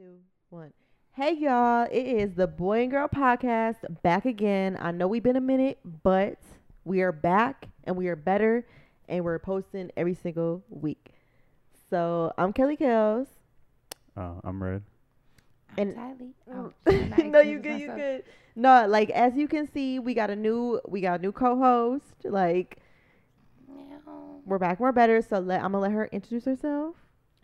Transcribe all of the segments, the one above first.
two, one. Hey y'all, it is the Boy and Girl Podcast back again. I know we've been a minute, but we are back and we are better and we're posting every single week. So I'm Kelly Kells. Uh, I'm red. And- Tylee. Oh, should I not no, you introduce good, you myself? good. No, like as you can see, we got a new we got a new co-host. Like No, we're back, we're better. So let I'm gonna let her introduce herself.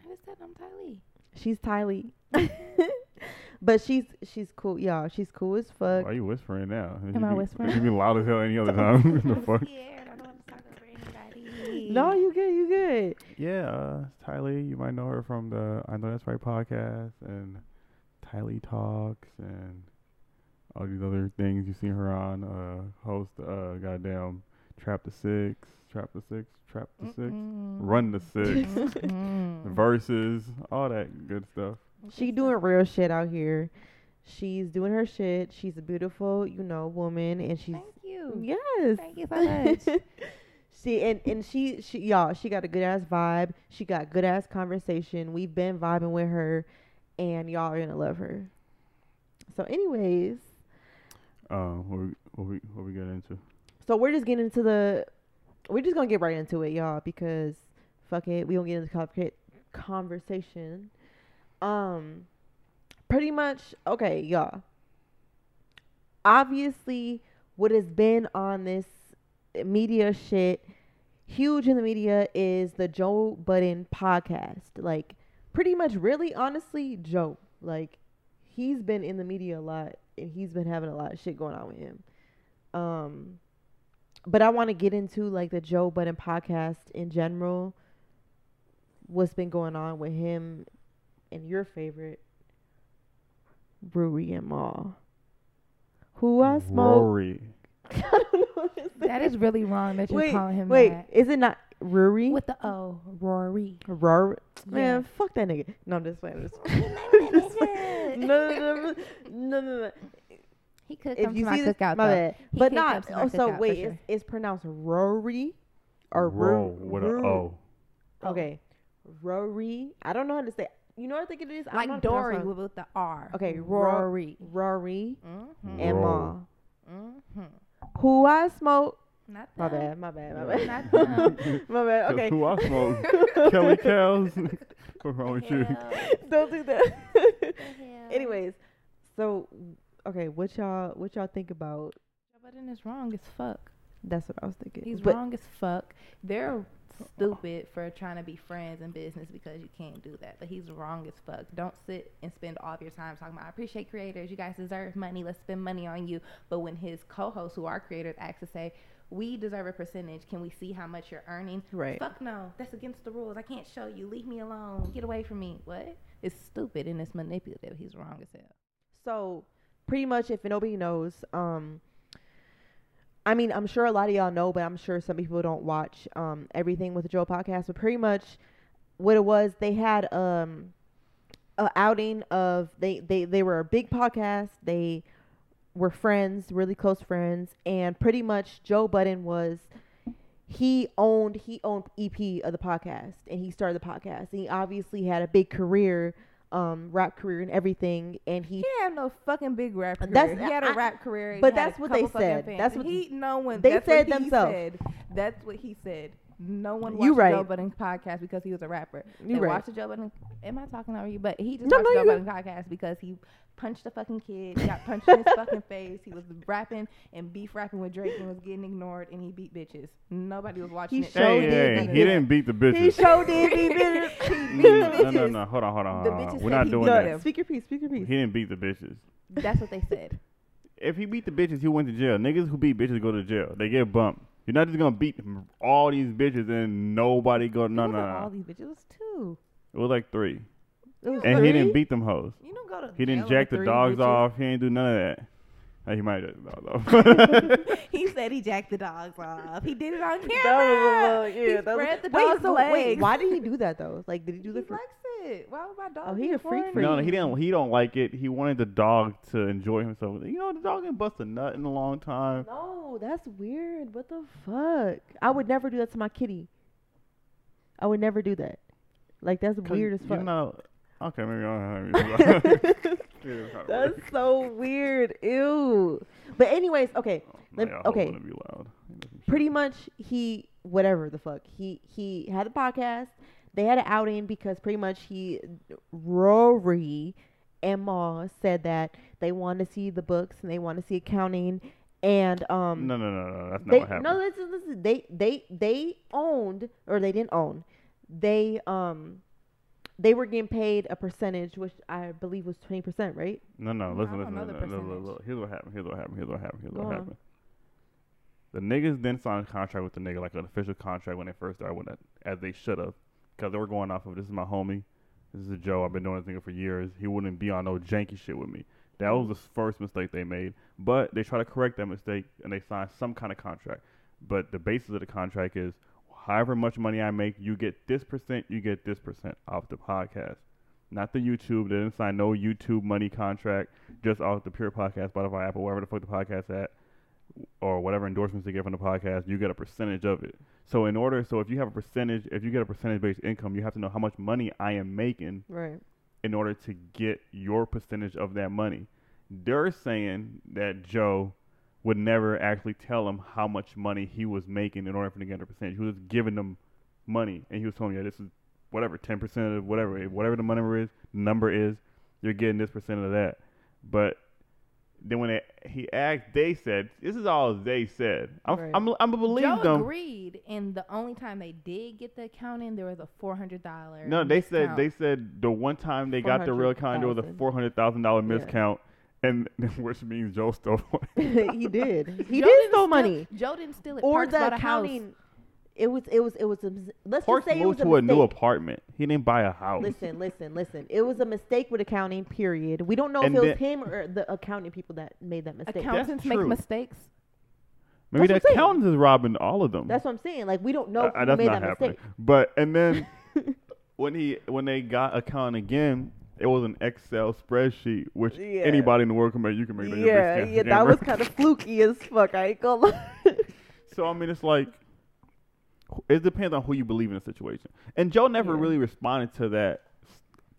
I just said I'm Tylee. She's Tylee. but she's she's cool, y'all. She's cool as fuck. Why are you whispering now? Am I You be- whispering? You be loud as hell any other time. the I'm fuck? scared. I don't want to talk over anybody. No, you good, you good. Yeah, uh, Tylee. You might know her from the I Know That's Right podcast and Tylee Talks and all these other things you see her on. Uh, host, uh, goddamn, Trap the Six, Trap the Six, Trap the Six, Mm-mm. Run the Six. Verses, all that good stuff. She doing real shit out here. She's doing her shit. She's a beautiful, you know, woman, and she's Thank you. yes. Thank you so much. she and and she she y'all she got a good ass vibe. She got good ass conversation. We've been vibing with her, and y'all are gonna love her. So, anyways, Uh, what we what we what we get into? so we're just getting into the. We're just gonna get right into it, y'all, because fuck it, we don't get into complicated conversation. Um, pretty much okay, y'all. Obviously, what has been on this media shit, huge in the media, is the Joe Budden podcast. Like, pretty much, really, honestly, Joe. Like, he's been in the media a lot, and he's been having a lot of shit going on with him. Um, but I want to get into like the Joe Budden podcast in general. What's been going on with him and your favorite, Brewery and Mal. Who I smoke. Rory. I don't know what to say. that is really wrong that you're wait, calling him wait, that. is it not Rory? With the O, Rory. Rory? Man, Yeah. fuck that nigga. No, I'm just playing. I'm just playing. no, no, no, no, no, no. He could If come you to my see this, cookout my though. bad. But not. come to my Oh, so wait, sure. it's, it's pronounced Rory or Roll Ro- with a Ro- O. Okay, Rory. I don't know how to say. You know what I think it is? I don't know how like to pronounce Dory with, with the R. Okay, Rory. Rory Mm-hmm. and Ma. Mm-hmm. Who I smoke? Not My them. bad. My bad. My Yeah. bad. Not them. my bad. 'Cause Okay. Who I smoke? Kelly Cows. What's wrong with you? Don't do that. Anyways, so okay, what y'all what y'all think about? Joe Budden is wrong as fuck. That's what I was thinking. He's but wrong as fuck. They're stupid for trying to be friends in business because you can't do that. But he's wrong as fuck. Don't sit and spend all of your time talking about I appreciate creators. You guys deserve money. Let's spend money on you. But when his co-hosts, who are creators, ask to say, "We deserve a percentage. Can we see how much you're earning?" Right. Fuck no. That's against the rules. I can't show you. Leave me alone. Get away from me. What? It's stupid and it's manipulative. He's wrong as hell. So pretty much, if nobody knows, um, I mean, I'm sure a lot of y'all know, but I'm sure some people don't watch um everything with the Joe podcast. But pretty much, what it was, they had um a outing of they they they were a big podcast. They were friends, really close friends, and pretty much Joe Budden was he owned he owned EP of the podcast and he started the podcast and he obviously had a big career um rap career and everything and he He didn't have no fucking big rap career. That's- he had a I- rap career. but that's what they said. That's what- he no one. they that's said themselves. Said. That's what he said. No one You watched right. Joe Budden podcast because he was a rapper. You they right. watched the Joe Budden. Am I talking over you? But he just No, watched no, Joe Budden podcast because he punched a fucking kid. He got punched in his fucking face. He was rapping and beef rapping with Drake and was getting ignored and he beat bitches. Nobody was watching He it. showed Hey, did hey, he didn't beat the bitches. he bitches. showed did he did it. He beat the bitches. no, no, no. Hold on, hold on. The hold on. bitches We're not doing that. them. Speak your piece. Speak your piece. He didn't beat the bitches. That's what they said. If he beat the bitches, he went to jail. Niggas who beat bitches go to jail. They get bumped. You're not just gonna beat all these bitches and nobody go. No, It no, All these bitches it was two. It was like three, It was and he didn't beat them hoes. You don't go to. He didn't jack the dogs bitches. off. He didn't do none of that. He might have though. he said he jacked the dogs off. He did it on camera. That was a little, yeah. he that was, spread the wait, dog's so legs. wait, why did he do that though? Like, did he do he that for? likes it. Why would my oh, dog? Oh, he a freak foreign? freak. no, no, he didn't. He don't like it. He wanted the dog to enjoy himself. You know, the dog didn't bust a nut in a long time. No, that's weird. What the fuck? I would never do that to my kitty. I would never do that. Like that's weird as fuck. You fuck. know, Okay, maybe I'll have That's so weird. Ew. But anyways, okay. Oh, let- yeah, okay. Be loud. Pretty much he whatever the fuck. He he had a podcast. They had an outing because pretty much he Rory and Ma said that they want to see the books and they want to see accounting and um No, no, no, no. That's not they what happened. no listen listen they they they owned or they didn't own they um they were getting paid a percentage which i believe was 20% right No, no, I listen, listen, know listen, the listen, listen, percentage. listen. Here's what happened. Here's what happened. Here's what happened. Here's what happened. The niggas then signed a contract with the nigga, like an official contract when they first started with it, as they should have, because they were going off of this is my homie, this is a Joe. I've been doing this thing for years. He wouldn't be on no janky shit with me. That was the first mistake they made, but they try to correct that mistake and they sign some kind of contract. But the basis of the contract is, however much money I make, you get this percent, you get this percent off the podcast not the YouTube. They didn't sign no YouTube money contract, just off the pure podcast, Spotify, Apple, wherever the fuck the podcast at, or whatever endorsements they get from the podcast. You get a percentage of it. So in order, so if you have a percentage, if you get a percentage based income, you have to know how much money I am making right in order to get your percentage of that money. They're saying that Joe would never actually tell them how much money he was making in order for them to get a percentage. He was giving them money, and he was telling me, yeah, this is whatever, 10% of whatever, whatever the number is, number is, you're getting this percent of that. But then when it, he asked, they said, this is all they said. I'm, Right. I'm, I'm, gonna believe Joe them. agreed, and the only time they did get the accounting, there was a four hundred dollar. No, they said they said the one time they got the real accounting, there was a 400,000. four hundred thousand dollar Yeah. miscount, and which means Joe stole. he did he did steal money Joe didn't steal it. or Parks the bought a house. accounting it was it was it was a mis- let's Parks just say it was moved a to a new mistake. apartment. He didn't buy a house. Listen, listen, listen. It was a mistake with accounting. Period. We don't know And if it was then- him or the accounting people that made that mistake. Accountants make true. mistakes. Maybe That's the what I'm saying. accountant is robbing all of them. That's what I'm saying. Like we don't know Uh, who that's made not that happening. mistake. But and then when he when they got account again, it was an Excel spreadsheet, which Yeah. anybody in the world can make. You can make that. Yeah, yeah, that was kind of fluky as fuck. I ain't gonna lie. So I mean, it's like it depends on who you believe in the situation. And Joe never Yeah. really responded to that,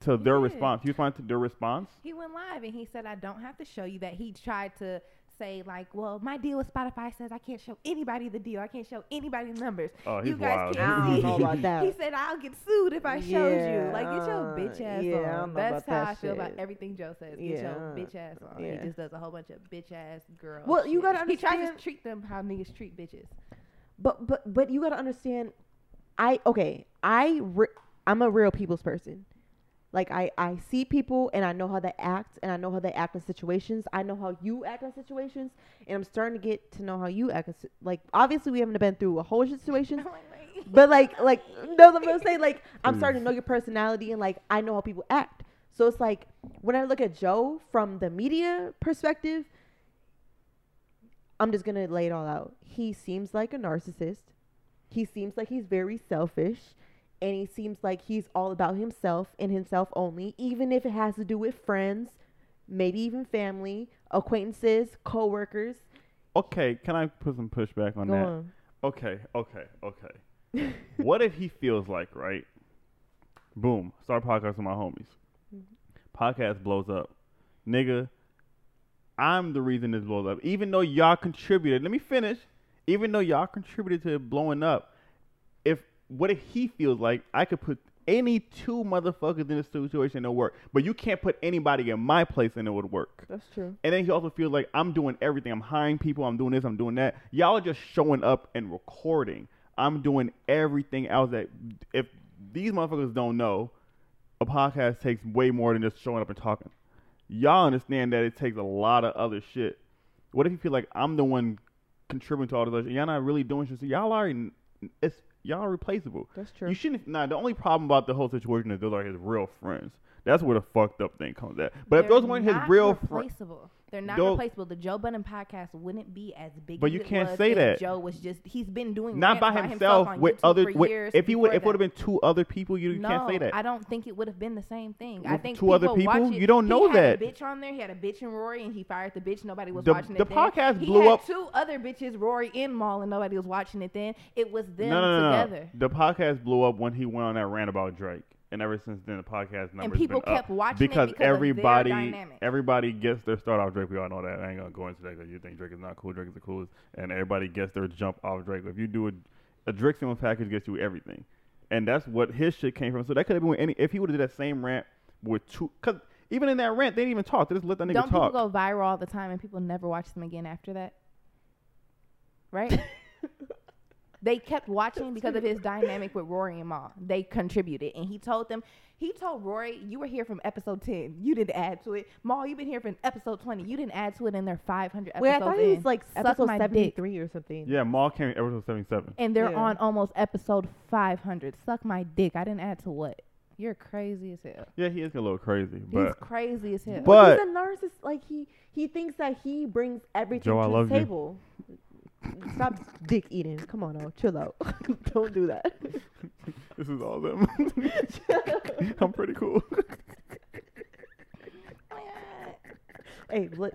to their did. response. He responded to their response. He went live and he said, "I don't have to show you that." He tried to say like, "Well, my deal with Spotify says I can't show anybody the deal. I can't show anybody the numbers. Oh, he's you guys wild. can't I don't see." know about that. He said, "I'll get sued if I showed Yeah, you." Like, get your uh, bitch ass yeah, on. don't That's how that I feel about everything Joe says. Get Yeah, your bitch ass on. yeah. He just does a whole bunch of bitch ass girls. Well, you gotta understand. He tries to treat them how niggas treat bitches. But but but you gotta understand. I okay. I re- I'm a real people's person. Like I I see people and I know how they act and I know how they act in situations. I know how you act in situations and I'm starting to get to know how you act. In, like obviously we haven't been through a whole bunch of situations, I'm like, wait. but like like no, I'm gonna say like I'm mm. starting to know your personality and like I know how people act. So it's like when I look at Joe from the media perspective, I'm just gonna lay it all out. He seems like a narcissist. He seems like he's very selfish, and he seems like he's all about himself and himself only, even if it has to do with friends, maybe even family, acquaintances, coworkers. Okay, can I put some pushback on Go that? on. Okay, okay, okay. what if he feels like right? Boom, start podcast with my homies. Mm-hmm. Podcast blows up, nigga. I'm the reason this blows up. Even though y'all contributed, let me finish. Even though y'all contributed to it blowing up, if what if he feels like I could put any two motherfuckers in this situation and it'll work, but you can't put anybody in my place and it would work. That's true. And then he also feels like I'm doing everything. I'm hiring people. I'm doing this. I'm doing that. Y'all are just showing up and recording. I'm doing everything else that if these motherfuckers don't know, a podcast takes way more than just showing up and talking. Y'all understand that it takes a lot of other shit. What if you feel like I'm the one contributing to all this other shit? Y'all not really doing shit. So y'all are it's y'all are replaceable. That's true. You shouldn't. Nah, the only problem about the whole situation is those are his real friends. That's where the fucked up thing comes at. But if They're those weren't his real friends, replaceable. They're not Those- replaceable. The Joe Budden podcast wouldn't be as big. But as you can't say that. Joe was just he's been doing not by himself, on with YouTube other. for With, years if he would, if it would have been two other people, you no, can't say that. I don't think it would have been the same thing. I think two other people You don't he know had that. A bitch on there. He had a bitch and Rory, and he fired the bitch. Nobody was The- watching it. the podcast he blew had up- Two other bitches, Rory and Mal, and nobody was watching it. Then it was them no, no, no, together. no. The podcast blew up when he went on that rant about Drake. And ever since then the podcast numbers and people been up kept watching because, it because everybody of their everybody gets their start off Drake. We all know that. I ain't gonna go into that because you think Drake is not cool. Drake is the coolest, and everybody gets their jump off Drake. If you do a a Drake single package gets you everything, and that's what his shit came from. So that could have been with any. If he would have did that same rant with two, because even in that rant they didn't even talk. They just let that nigga Don't talk. people go viral all the time and people never watch them again after that? Right? they kept watching because of his dynamic with Rory and Ma. They contributed. And he told them, he told Rory, you were here from episode 10. You didn't add to it. Ma, you've been here from episode 20. You didn't add to it, and they're 500 episodes Wait, I thought he was like Suck episode my dick. seventy three or something. yeah, Mal came in episode seventy seven. and they're Yeah. on almost episode 500. Suck my dick. I didn't add to what? You're crazy as hell. Yeah, he is a little crazy, But He's crazy as hell. But- But he's a narcissist. Like he he thinks that he brings everything Joe, I to love the you. Table. Stop dick eating. Come on, now, chill out. Don't do that. this is all them. I'm pretty cool. hey, let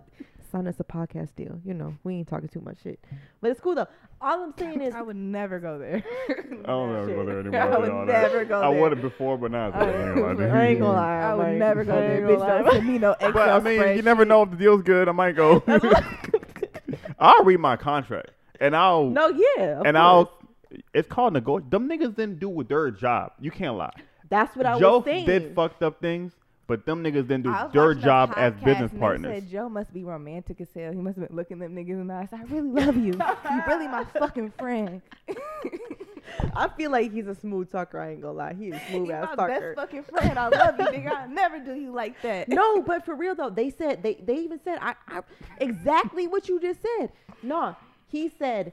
sign us a podcast deal. You know, we ain't talking too much shit, but it's cool though. All I'm saying is, I would never go there. I don't ever go there anymore. I would honest. never go I there. would have before, but now it's I, I ain't gonna lie. I ain't gonna lie. I would might- never go there. ain't Bitch, gonna don't lie. send me no Excel But I mean, you never know if the deal's good. I might go. I'll read my contract, and I'll No, yeah, and course. I'll. It's called negotiate. Them niggas didn't do with their job. You can't lie. That's what I Joe was saying. did fucked up things, but them niggas didn't do their job as business partners. Said Joe must be romantic as hell. He must have been looking them niggas in the eyes. I really love you. you really my fucking friend. I feel like he's a smooth talker. I ain't gonna lie. He is a smooth you ass my talker. best fucking friend. I love you, nigga. I never do you like that. no, but for real though, they said they they even said I, I exactly what you just said. No, he said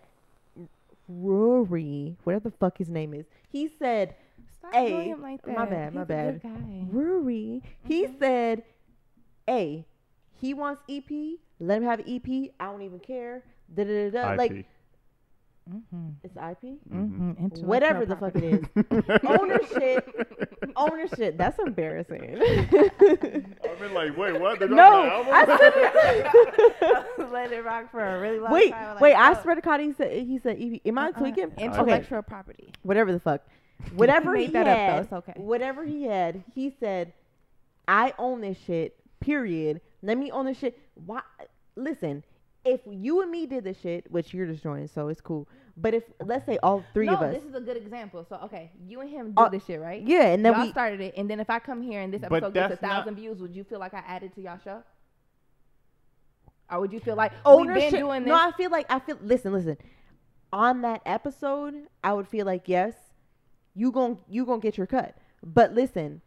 Rory, whatever the fuck his name is. He said Stop Hey, doing him like that. my bad, my He's a bad. good guy. Rory. He Mhm. said, "Hey, he wants EP. Let him have EP. I don't even care." Da da da da. IP. Like Mm-hmm. it's IP. Mm-hmm. Whatever the fuck it is. Ownership. Ownership. That's embarrassing. I've been like, wait, what? They're no, dropping an I album? said Let it rock for a really long Wait, time. like, wait. I oh, swear to God, he said he said EP. Am I uh-uh. tweaking? Okay, Intellectual property. whatever the fuck. Whatever made he that up, though. had, It's okay. whatever he had, he said, "I own this shit." Period. Let me own this shit. Why? Listen, if you and me did this shit, which you're just joining, so it's cool. But if let's say all three no, of us, this is a good example. So okay, you and him do Uh, this shit, right? yeah, and then y'all we started it, and then if I come here and this episode gets a that's not- thousand views, would you feel like I added to y'all show? Or would you feel like we've ownership. been doing this? No, I feel like I feel. Listen, listen. On that episode, I would feel like yes, you gon' you gonna get your cut. But listen,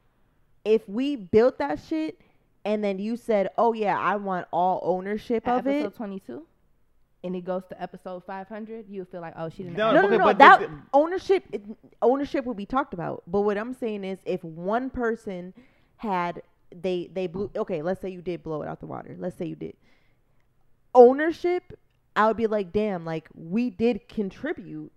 if we built that shit and then you said, "Oh yeah, I want all ownership At of episode it," 22, and it goes to episode 500, you feel like, oh, she didn't. No, add no, no, okay, no, but that the- the- ownership it, ownership will be talked about. But what I'm saying is, if one person had they they blew okay, let's say you did blow it out the water. Let's say you did ownership. I would be like, damn, like we did contribute.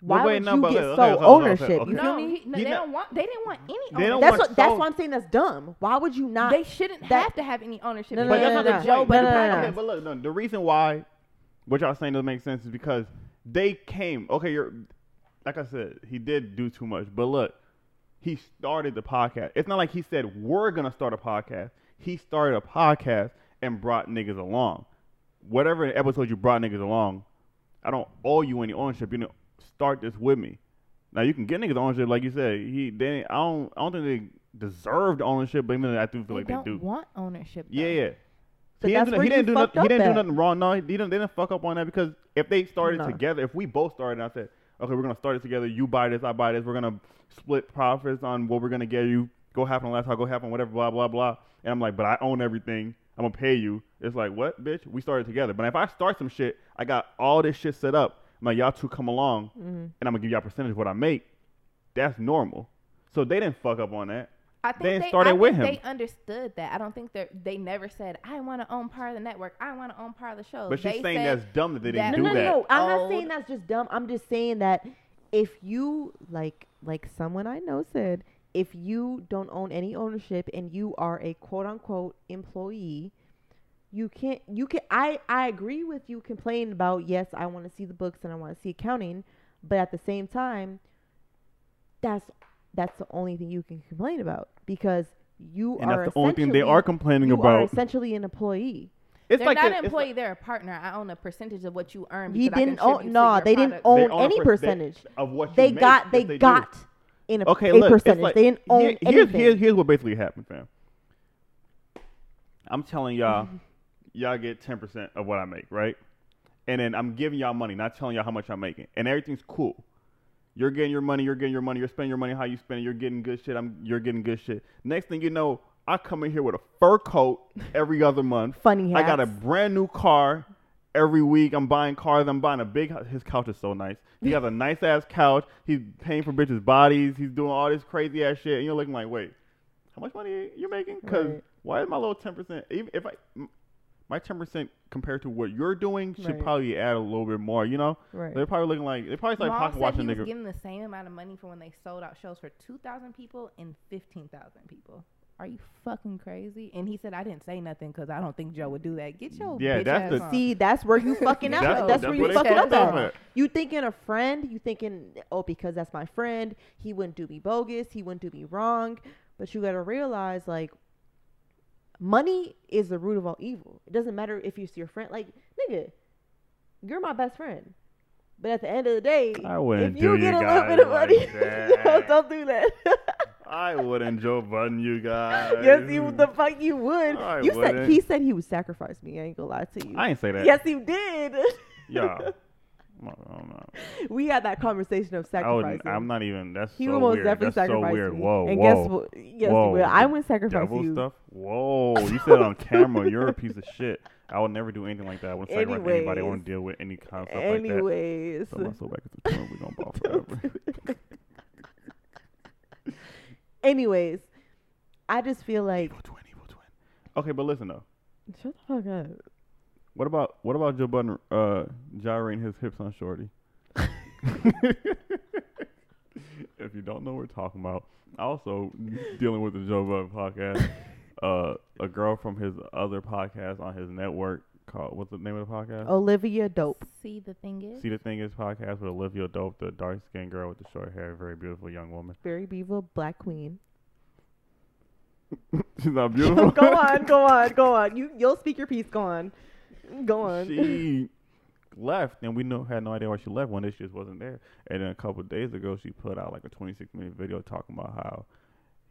Why wait, would no, you but get okay, so okay, okay, ownership? okay. You no, feel me? he- no, He they not- don't want. They didn't want any. They don't ownership. That's want what that's so- why I'm saying that's dumb. Why would you not? They shouldn't that- have to have any ownership. No, no, But no, that's no, not of the the no. Joe no, no, no. Okay, but look, no, the reason why what y'all saying doesn't make sense is because they came. Okay, you're like I said, he did do too much, but look, he started the podcast. It's not like he said we're gonna start a podcast. He started a podcast and brought niggas along. Whatever episode you brought niggas along, I don't owe you any ownership. You know, start this with me. Now you can get niggas ownership, like you said. He they I don't I don't think they deserve the ownership, but even I do feel They like they do. want ownership. Yeah, though. yeah. But he that's didn't, do, he didn't do nothing. He didn't do nothing wrong. No, he didn't. They didn't fuck up on that because if they started No. together, if we both started, and I said, okay, we're gonna start it together. You buy this, I buy this. We're gonna split profits on what we're gonna get you. Go half on the last, I'll go half on whatever. Blah blah blah. And I'm like, but I own everything. I'm gonna pay you. It's like, what, bitch? We started together. But if I start some shit, I got all this shit set up. I'm like, y'all two come along, Mhm. and I'm gonna give y'all a percentage of what I make. That's normal. So they didn't fuck up on that. I think They they, started I with him. They understood that. I don't think they they never said, "I want to own part of the network. I want to own part of the show." But she's They saying that's dumb that they didn't no, do no, that. no, I'm not saying that's just dumb. I'm just saying that if you like like someone I know said, if you don't own any ownership and you are a quote unquote employee, you can't you can I I agree with you complaining about yes, I want to see the books and I want to see accounting, but at the same time, that's that's the only thing you can complain about because you And are that's the only thing they are complaining you are about. essentially an employee. It's they're like not a- an employee; like- they're a partner. I own a percentage of what you earn. He didn't contribute own. No, your they didn't product. own They any per- they- percentage. of what you They make. got. Yes, They, they do. got in a, Okay, a look, it's percentage. like- they didn't own here- here's, anything. here's, here's what basically happened, fam. I'm telling y'all, y'all get 10% of what I make, right? And then I'm giving y'all money, not telling y'all how much I'm making. And everything's cool. You're getting your money, you're getting your money, you're spending your money how you spend it, you're getting good shit, I'm you're getting good shit. Next thing you know, I come in here with a fur coat every other month. Funny I got a brand new car every week. I'm buying cars. I'm buying a big. His couch is so nice. He has a nice ass couch. He's paying for bitches' bodies. He's doing all this crazy ass shit. And you're looking like, wait, how much money you making? Because Right. why is my little ten percent? Even if I, my ten percent compared to what you're doing should Right. probably add a little bit more. You know, Right. they're probably looking like they're probably like Mal pocket watching he was nigga. getting the same amount of money for when they sold out shows for two thousand people and fifteen thousand people. Are you fucking crazy? And he said I didn't say nothing because I don't think Joe would do that. Get your Yeah, bitch that's ass the- on. See, that's where you fucking out. That's- That's, that's where where you fucking up up at. at. You thinking a friend? You thinking, oh, because that's my friend, he wouldn't do me bogus, he wouldn't do me wrong. But you gotta realize, like, money is the root of all evil. It doesn't matter if it's your friend. Like, nigga, you're my best friend. But at the end of the day, I wouldn't if you do get you a little bit of money, like yo, don't do that. I wouldn't Joe Budden you guys. yes, you the fuck you would. I you said wouldn't. he said he would sacrifice me. I ain't gonna lie to you. I ain't say that. yes, you did. Yeah. I we had that conversation of I sacrificing. I'm not even. That's he so would most weird. definitely That's so weird. me. Whoa, and whoa. guess what? Yes, Whoa, you will. I the wouldn't sacrifice Devil you. stuff. Whoa, you said it on camera. You're a piece of shit. I would never do anything like that. I wouldn't sacrifice anybody. I Anyways. wouldn't deal with any kind of stuff like that. Anyways, myself back into the tune. We gonna ball forever. anyways, I just feel like evil twin, evil twin. Okay, but listen though. shut the fuck up. What about what about Joe Budden uh, gyrating his hips on Shorty? if you don't know what we're talking about, also dealing with the Joe Budden podcast, uh, a girl from his other podcast on his network called what's the name of the podcast? Olivia Dope. See, the thing is, See the thing is podcast with Olivia Dope, the dark skinned girl with the short hair, very beautiful young woman. Very beautiful black queen. She's not beautiful. go on, go on, go on. You you'll speak your piece. Go on, go on. She left, and we no had no idea why she left. One day she just wasn't there, and then a couple days ago, she put out like a 26 minute video talking about how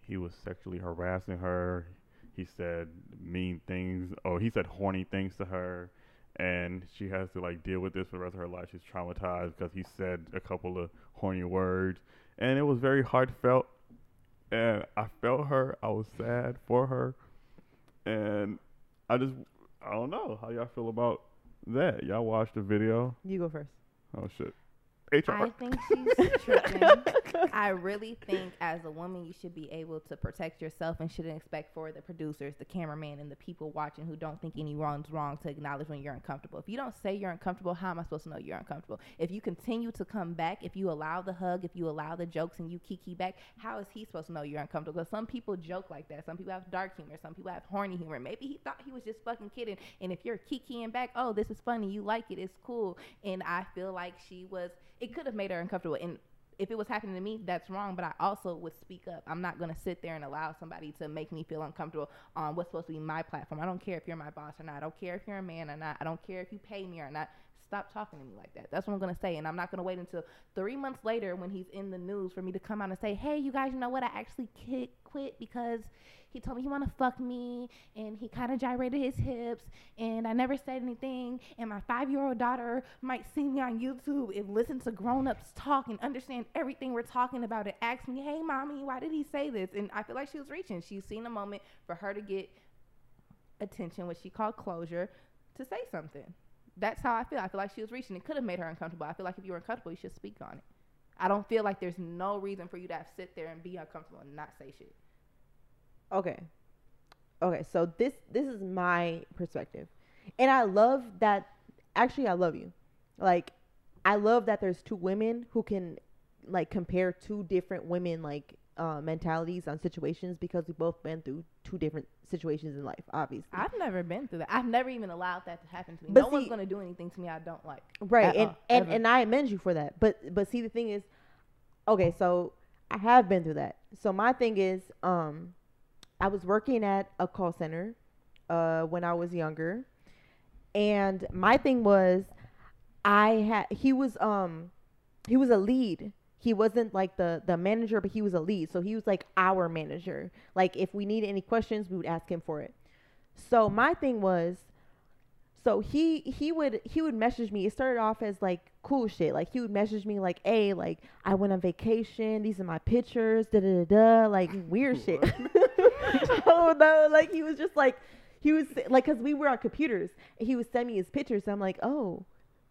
he was sexually harassing her. He said mean things, Oh, he said horny things to her, and she has to like deal with this for the rest of her life. She's traumatized because he said a couple of horny words, and it was very heartfelt. And I felt her. I was sad for her, and I just I don't know how y'all feel about that. Y'all watched the video? you go first. Oh shit. HR. I think she's tripping. I really think as a woman you should be able to protect yourself and shouldn't expect for the producers, the cameraman, and the people watching who don't think any wrong's wrong to acknowledge when you're uncomfortable. If you don't say you're uncomfortable, how am I supposed to know you're uncomfortable? If you continue to come back, if you allow the hug, if you allow the jokes and you kiki back, how is he supposed to know you're uncomfortable? Because some people joke like that. Some people have dark humor. Some people have horny humor. Maybe he thought he was just fucking kidding. And if you're kikiing back, oh, this is funny, you like it, it's cool. And I feel like she was, it could have made her uncomfortable. And if it was happening to me, that's wrong. But I also would speak up. I'm not gonna sit there and allow somebody to make me feel uncomfortable on what's supposed to be my platform. I don't care if you're my boss or not. I don't care if you're a man or not. I don't care if you pay me or not. Stop talking to me like that. That's what I'm gonna say. And I'm not gonna wait until three months later when he's in the news for me to come out and say, "Hey, you guys, you know what? I actually ki- quit because he told me he want to fuck me, and he kind of gyrated his hips, and I never said anything. And my five-year-old daughter might see me on YouTube and listen to grown-ups talk and understand everything we're talking about, and ask me, "Hey, mommy, why did he say this?" And I feel like she was reaching. She's seen a moment for her to get attention, what she called closure, to say something. That's how I feel. I feel like she was reaching. It could have made her uncomfortable. I feel like if you were uncomfortable, you should speak on it. I don't feel like there's no reason for you to sit there and be uncomfortable and not say shit. Okay. Okay, so this this is my perspective. And I love that actually I love you. Like I love that there's two women who can like compare two different women like uh, mentalities on situations because we both been through two different situations in life, obviously. I've never been through that. I've never even allowed that to happen to me. But no one's gonna do anything to me I don't like. right and all, and, ever. and i amend you for that but but see the thing is okay so I have been through that. So my thing is, um, I was working at a call center, uh, when I was younger, and my thing was, I had he was um, he was a lead. He wasn't like the the manager, but he was a lead. So he was like our manager. Like if we needed any questions, we would ask him for it. So my thing was, so he he would he would message me. It started off as like cool shit. Like he would message me like, "Hey, like I went on vacation. These are my pictures." Da da da da. Like weird shit. oh no! Like he was just like he was like because we were on computers and he would send me his pictures. So I'm like, oh,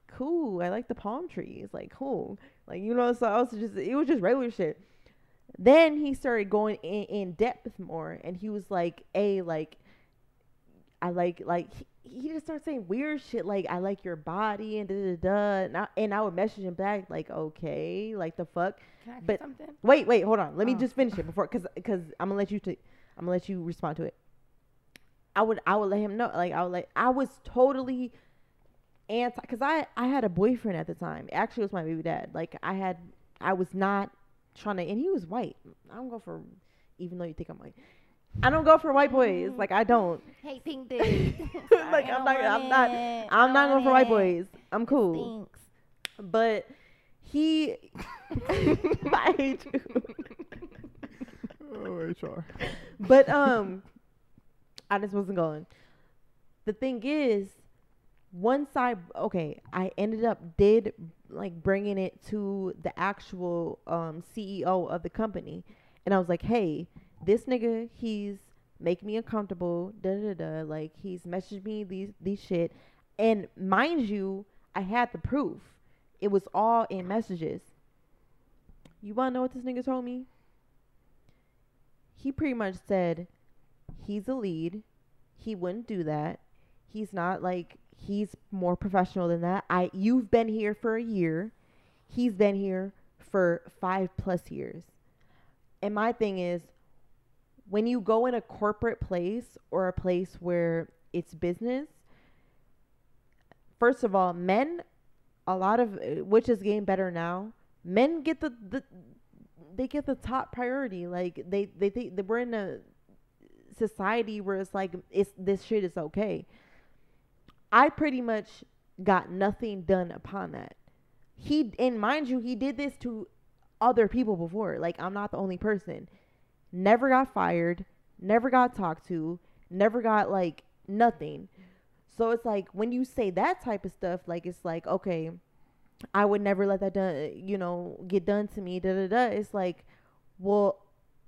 cool. I like the palm trees. Like cool. Like you know. So I was just it was just regular shit. Then he started going in, in depth more, and he was like, A, like." I like like he, he just started saying weird shit like I like your body and da da da and I, and I would message him back like okay like the fuck Can I But- something? wait wait hold on let me Oh. just finish it before because because I'm gonna let you to I'm gonna let you respond to it I would I would let him know like I would like I was totally anti because I I had a boyfriend at the time actually it was my baby dad like I had I was not trying to and he was white I don't go for even though you think I'm white I don't go for white boys like I don't Hey, pink dude. Like, I'm not- I'm not- I'm not going for white boys. I'm cool. Thanks. But he, I hate you. Oh, HR. But um, I just wasn't going. The thing is, once I okay, I ended up did like bringing it to the actual um CEO of the company, and I was like, hey, this nigga, he's making me uncomfortable. Da da da. Like he's messaged me these these shit, and mind you, I had the proof. It was all in messages. You wanna know what this nigga told me? He pretty much said he's a lead. He wouldn't do that. He's not like he's more professional than that. I you've been here for a year. He's been here for 5 plus years. And my thing is when you go in a corporate place or a place where it's business, first of all, men a lot of which is getting better now. Men get the, the they get the top priority. Like they they think that we're in a society where it's like it's this shit is okay. I pretty much got nothing done upon that. He and mind you, he did this to other people before. Like I'm not the only person. Never got fired, never got talked to, never got like nothing. So it's like when you say that type of stuff, like it's like okay, I would never let that done, you know, get done to me. Da da da. It's like, well,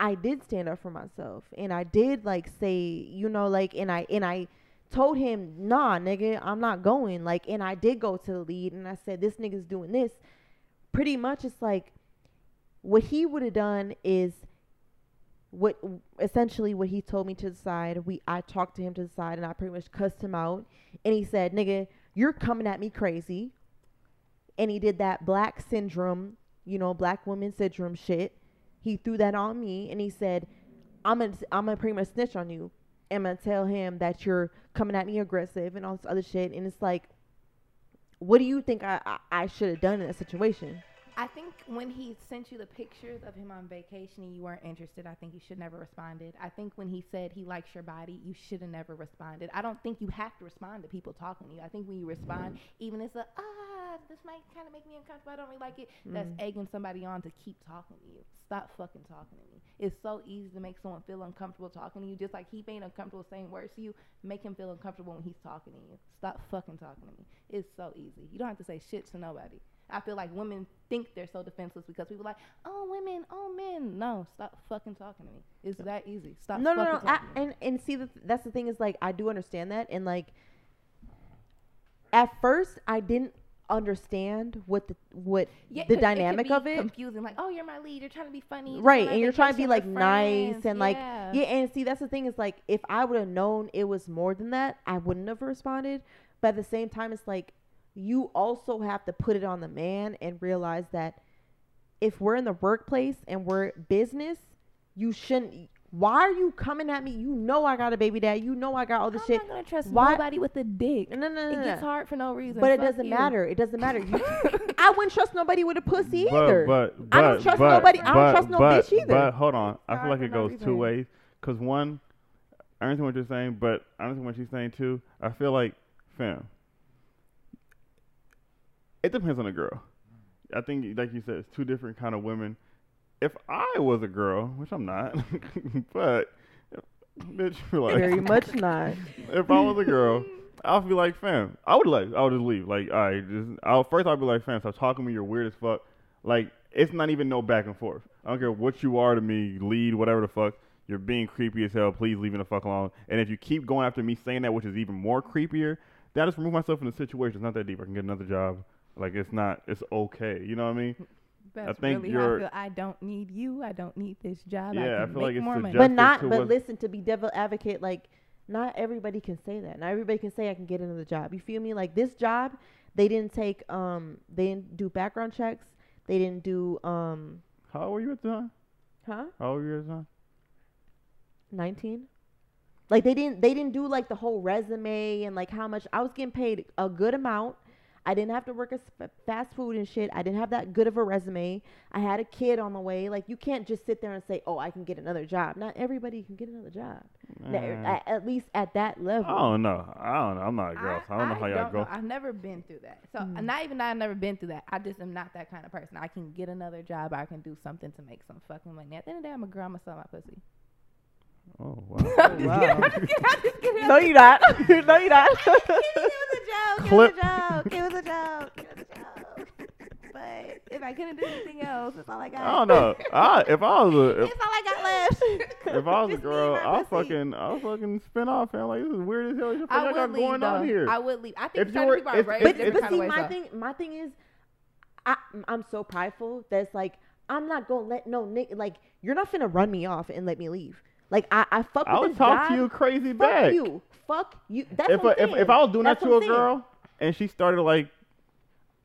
I did stand up for myself, and I did like say, you know, like, and I and I told him, nah, nigga, I'm not going. Like, and I did go to the lead, and I said, this nigga's doing this. Pretty much, it's like what he would have done is what essentially what he told me to the side. We I talked to him to the side, and I pretty much cussed him out, and he said, nigga, you're coming at me crazy and he did that black syndrome, you know, black woman syndrome shit. He threw that on me and he said, "I'm gonna, I'm gonna pretty much snitch on you. I'm gonna tell him that you're coming at me aggressive and all this other shit." And it's like, what do you think I, I, I should have done in that situation? I think when he sent you the pictures of him on vacation and you weren't interested, I think you should never responded. I think when he said he likes your body, you should have never responded. I don't think you have to respond to people talking to you. I think when you respond, even it's a ah, this might kind of make me uncomfortable. I don't really like it. That's Mm. egging somebody on to keep talking to you. Stop fucking talking to me. It's so easy to make someone feel uncomfortable talking to you. Just like he being uncomfortable saying words to you, make him feel uncomfortable when he's talking to you. Stop fucking talking to me. It's so easy. You don't have to say shit to nobody. I feel like women think they're so defenseless because people are like, oh, women, oh, men. No, stop fucking talking to me. It's that easy. Stop no, no, fucking no. I, talking to me. and and see, the, that's the thing is like I do understand that, and like at first I didn't understand what the what Yeah, the dynamic of it. Confusing, like, oh, you're my lead. You're trying to be funny. right and you're trying to be like nice friends. and like yeah. yeah and see that's the thing is like if i would have known it was more than that i wouldn't have responded but at the same time it's like you also have to put it on the man and realize that if we're in the workplace and we're business you shouldn't Why are you coming at me? You know I got a baby dad. You know I got all this I'm shit. not gonna trust Why- nobody with a dick. No, no, no, It gets hard for no reason. But it Fuck doesn't you. matter. It doesn't matter. You, I wouldn't trust nobody with a pussy But, either. but, but, I don't trust but, nobody- I don't but, trust no but, bitch either. But hold on, I feel like for it no goes two ways. Cause one, I understand what you're saying, but I understand what she's saying too. I feel like, fam, it depends on the girl. I think, like you said, it's two different kind of women. If I was a girl, which I'm not, but bitch, like, Very much not. if I was a girl, I'll be like, fam, I would like, I would just leave. Like, all right, just, I'll first I'll be like, fam, stop talking to me. You're weird as fuck. Like, it's not even no back and forth. I don't care what you are to me, lead, whatever the fuck. You're being creepy as hell. Please leave me the fuck alone. And if you keep going after me saying that, which is even more creepier, I just remove myself from the situation. It's not that deep. I can get another job. Like, it's not. It's okay. You know what I mean? That's think really how you're- I feel. I don't need you. I don't need this job. I, Yeah, I can feel make like it's more the money. But not. But what- listen, to be devil advocate, like not everybody can say that. Not everybody can say I can get another job. You feel me? Like this job, they didn't take. Um, they didn't do background checks. They didn't do. Um, How old were you at the time? huh? How old were you at the time? 19 like they didn't they didn't do like the whole resume and like how much i was getting paid a good amount i didn't have to work at fast food and shit i didn't have that good of a resume i had a kid on the way like you can't just sit there and say oh i can get another job not everybody can get another job Not- Man. at, at least at that level I don't know. I don't know. I'm not a girl, so I don't know how y'all don't go. know. I've never been through that. So Mm. not even I've never been through that. I just am not that kind of person. I can get another job. I can do something to make some fucking money. At the end of the day, I'm a girl. I'm gonna sell my pussy. Oh wow. I'm just wow. kidding. I'm just kidding. I'm just kidding. no you're not no you're not it was a joke. Clip. It was a joke. It was a joke. It was a joke. But if I couldn't do anything else, that's all I got. I don't know. I, if I was a if, That's all I got left. if I was a Just girl, my I'll pussy. fucking I'll fucking spin off and like this is weird as hell. What the fuck I y'all got would leave going though. on here? I would leave. I think If certain you were- people are if- raised if- but, different but kind see of ways. my though. thing my thing is I, i'm so prideful that's like i'm not gonna let no nick like you're not finna run me off and let me leave like i i fuck with I would this talk job. to you crazy Fuck back. you. Fuck you. That's If, what I- I'm if saying. if I was doing That's that to what a I'm saying. girl and she started like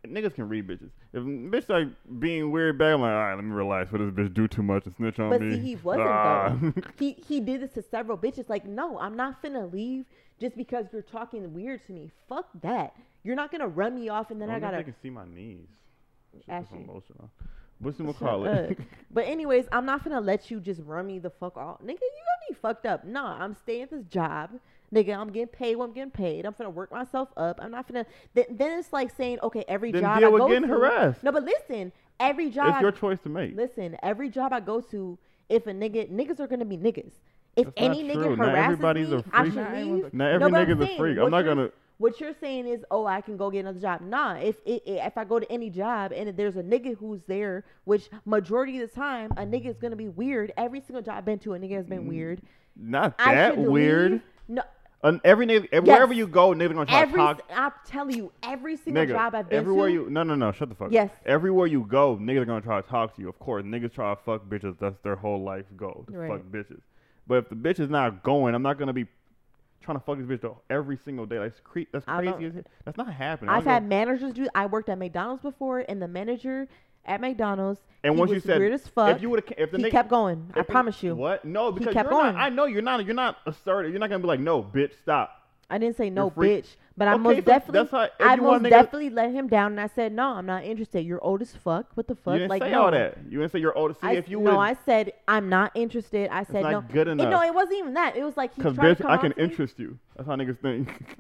niggas can read bitches. If bitch like being weird back, I'm like, all right, let me relax. What does this bitch do too much and snitch on But me? see, he wasn't Ah. though. He he did this to several bitches. Like, no, I'm not finna leave just because you're talking weird to me. Fuck that. You're not gonna run me off and then I if gotta. can see my knees. Ashy. emotional. What's the call it? But anyways, I'm not gonna let you just run me the fuck off, nigga. You got me fucked up. Nah, I'm staying at this job, nigga. I'm getting paid what I'm getting paid. I'm gonna work myself up. I'm not finna. Then, then it's like saying, okay, every Then job deal I with go getting to. harassed. No, but listen, every job It's I your choice to make. Listen, every job I go to, if a nigga niggas are gonna be niggas. If That's not any true. nigga Not harasses everybody's me, a I freak. should leave. Not every No, but I'm nigga's a freak. what I'm not you're- gonna. What you're saying is, oh, I can go get another job. Nah, if it, if I go to any job and there's a nigga who's there, which majority of the time a nigga is gonna be weird. Every single job I've been to, a nigga has been mm, weird. Not that weird. leave. No, And every nigga, Yes. wherever you go, niggas gonna try every to talk. I'm telling you, every single Nigga, job I've been everywhere to. you no no no shut the fuck Yes. up. Everywhere you go, niggas are gonna try to talk to you. Of course, niggas try to fuck bitches. That's their whole life goal to Right. fuck bitches. But if the bitch is not going, I'm not gonna be trying to fuck this bitch though every single day. Like, That's cre- That's I crazy. as. That's not happening. I've had gonna- managers do. I worked at McDonald's before, and the manager at McDonald's, and once you said weird as fuck. if you would have if the he nigga kept going. I promise you. What? No, because kept you're going. not. I know you're not. You're not assertive. You're not gonna be like, no, bitch, stop. I didn't say no, bitch, but I Okay, most so definitely, that's how- I most nigga- definitely let him down, and I said no, I'm not interested. You're old as fuck. What the fuck? You didn't like say no. all that. You didn't say you're old. See, I, if you no, I said I'm not interested. I said not no. good And no, it wasn't even that. It was like he because tried bitch, to come I can to me. interest you. That's how niggas think.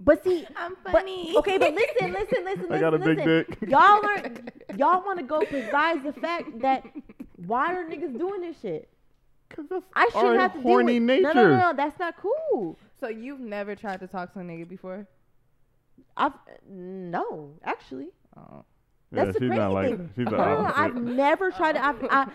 But see, I'm but, funny. okay, but listen, listen, listen, I got a listen, big listen. dick. Y'all are y'all want to go besides the fact that why are niggas doing this shit? Cause that's I shouldn't our have to deal horny with. nature. No, no, no, no, that's not cool. So you've never tried to talk to a nigga before? I've no, actually. Oh. Yeah, That's the she's crazy not like thing. she's the No, no, no, I've never tried to. I've, I,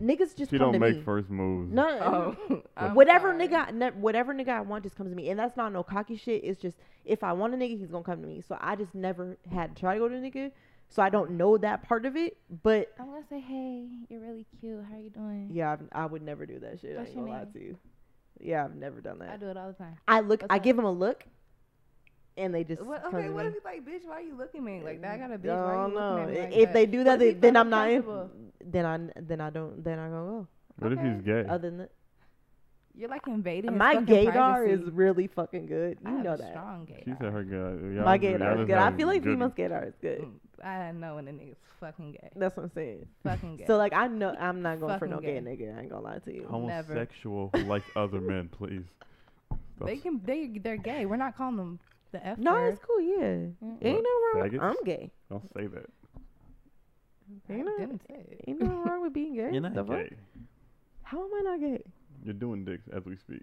niggas just She come don't to make me. first moves. No, oh. no, Oh. I'm whatever sorry. nigga, I, ne- whatever nigga I want just comes to me, and that's not no cocky shit. It's just if I want a nigga, he's gonna come to me. So I just never had to try to go to a nigga, so I don't know that part of it. But I'm gonna say, hey, you're really cute. How are you doing? yeah, I've, I would never do that shit. What's I ain't your gonna lie name? to you. Yeah, I've never done that. I do it all the time. I look, What's I up? give them a look, and they just What, okay, what if he's like, bitch, why are you looking at me like that? I got a bitch. I Why are you know. looking at me like if that? they do that, they, then I'm not. In, then I then I don't then I'm gonna go. What if Okay. he's gay? Other than that, You're like invading. My fucking gaydar is really fucking good. I You have know a that. strong gaydar. She said her good. Y'all- My y'all gaydar is good. I feel like good- females gaydar is good. Mm, I know when a nigga's fucking gay. That's what I'm saying. Fucking gay. So like I know I'm not going for no Fucking gay nigga. I ain't gonna lie to you. Never. Homosexual who likes other men, please. they can. They they're gay. We're not calling them the F No, word. it's cool. Yeah, Mm. ain't no wrong. Faggots? I'm gay. Don't say that. I Ain't no, didn't say it. ain't no wrong with being gay. You're not The fuck? How am I not gay? You're doing dicks as we speak.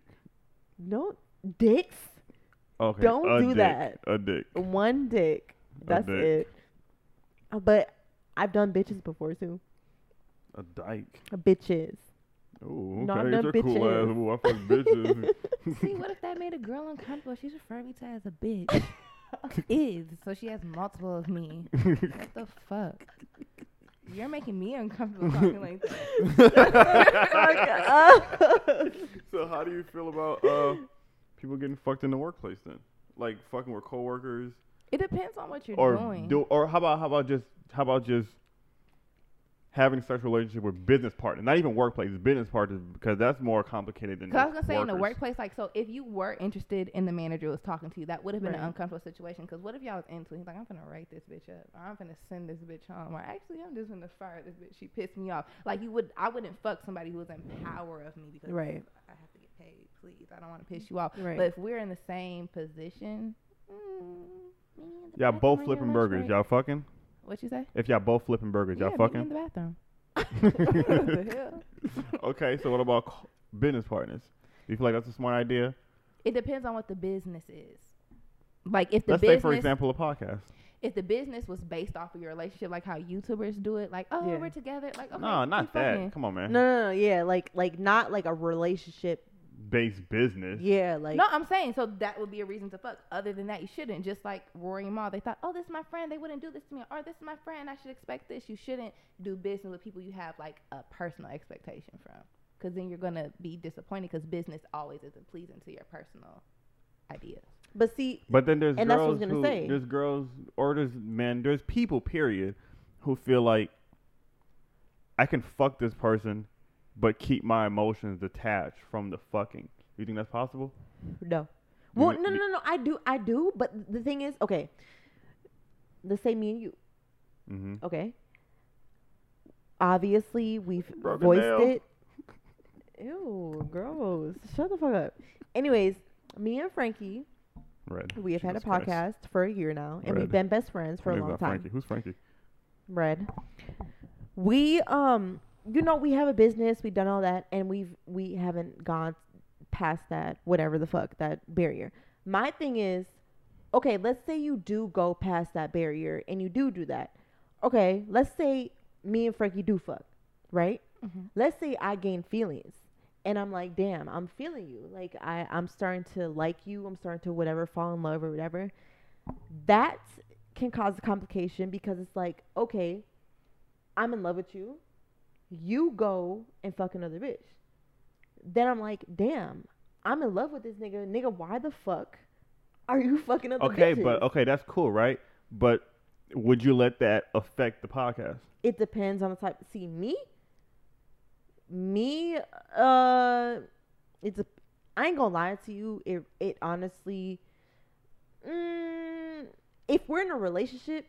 No dicks. Okay. Don't a do dick, that. A dick. One dick. That's dick. it. Uh, But I've done bitches before too. A dyke. A Bitches. Ooh, No, I've okay. done It's a cool ass. Ooh, I fuck bitches. See, what if that made a girl uncomfortable? She's referring me to as a bitch. is so she has multiple of me. What the fuck? You're making me uncomfortable talking like that. so how do you feel about uh people getting fucked in the workplace then? Like fucking with coworkers It depends on what you're or doing. do or how about how about just how about just having sexual relationship with business partners, not even workplace, business partners because that's more complicated than Cause I was gonna say in the workplace, like, so if you were interested in the manager who was talking to you, that would have been an uncomfortable situation. Cause what if y'all was into it? He's like, I'm gonna write this bitch up, or I'm gonna send this bitch home, or actually, I'm just gonna fire this bitch. She pissed me off. Like you would, I wouldn't fuck somebody who was in power of me because Right. I have to get paid. Please, I don't want to piss you off. Right. But if we're in the same position, mm, maybe Y'all both flipping burgers. break. Y'all fucking? What you say? If y'all both flipping burgers, yeah, y'all meet me in the bathroom. the hell? okay, so what about co- business partners? Do you feel like that's a smart idea? It depends on what the business is. Like if the Let's business say, for example, a podcast. if the business was based off of your relationship, like how YouTubers do it, like oh Yeah. we're together, like okay, no, we not fucking. that. Come on, man. no, no, no. Yeah, like like not like a relationship. Based business. Yeah, like no, I'm saying so that would be a reason to fuck. Other than that, you shouldn't. Just like Rory and Mal, they thought, oh, this is my friend, they wouldn't do this to me, or this is my friend, I should expect this. You shouldn't do business with people you have like a personal expectation from, because then you're gonna be disappointed. Because business always isn't pleasing to your personal ideas. But see, But then there's And that's what I girls was gonna who say. there's girls or there's men, there's people period who feel like I can fuck this person but keep my emotions detached from the fucking. You think that's possible? no. Well, You- no, no, no. I do, I do. But the thing is, okay. Let's say me and you. Mm-hmm. Okay. Obviously, we've Broken voiced nail. it. Ew, gross. Shut the fuck up. Anyways, me and Frankie, Red. we have had a Jesus Christ. podcast for a year now, and we've been best friends for a long time. Frankie. Who's Frankie? Red. We um you know, we have a business, we've done all that, and we've we haven't gone past that, whatever the fuck, that barrier. My thing is, okay, let's say you do go past that barrier and you do do that. Okay, let's say me and Frankie do fuck, right? Mhm. Let's say I gain feelings and I'm like, damn, I'm feeling you. Like I, I'm starting to like you, I'm starting to whatever, fall in love or whatever. That can cause a complication because it's like, okay, I'm in love with you. You go and fuck another bitch. Then I'm like, damn, I'm in love with this nigga. Nigga, why the fuck are you fucking other Okay, bitches? but okay, that's cool, right? But would you let that affect the podcast? it depends on the type. See me, me, uh, it's a. I ain't gonna lie to you. It it honestly, mm, if we're in a relationship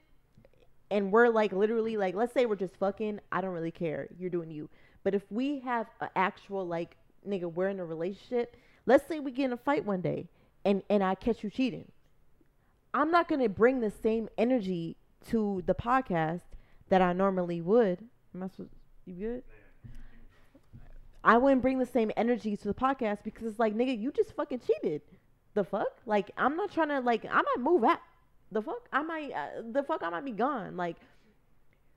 and we're like literally like, let's say we're just fucking, I don't really care. You're doing you. But if we have an actual like, nigga, we're in a relationship. Let's say we get in a fight one day and and I catch you cheating. I'm not gonna bring the same energy to the podcast that I normally would. Am I supposed? You good? I wouldn't bring the same energy to the podcast because it's like, nigga, you just fucking cheated. The fuck? Like, I'm not trying to like. I might move out. The fuck? I might. Uh, the fuck? I might be gone. Like,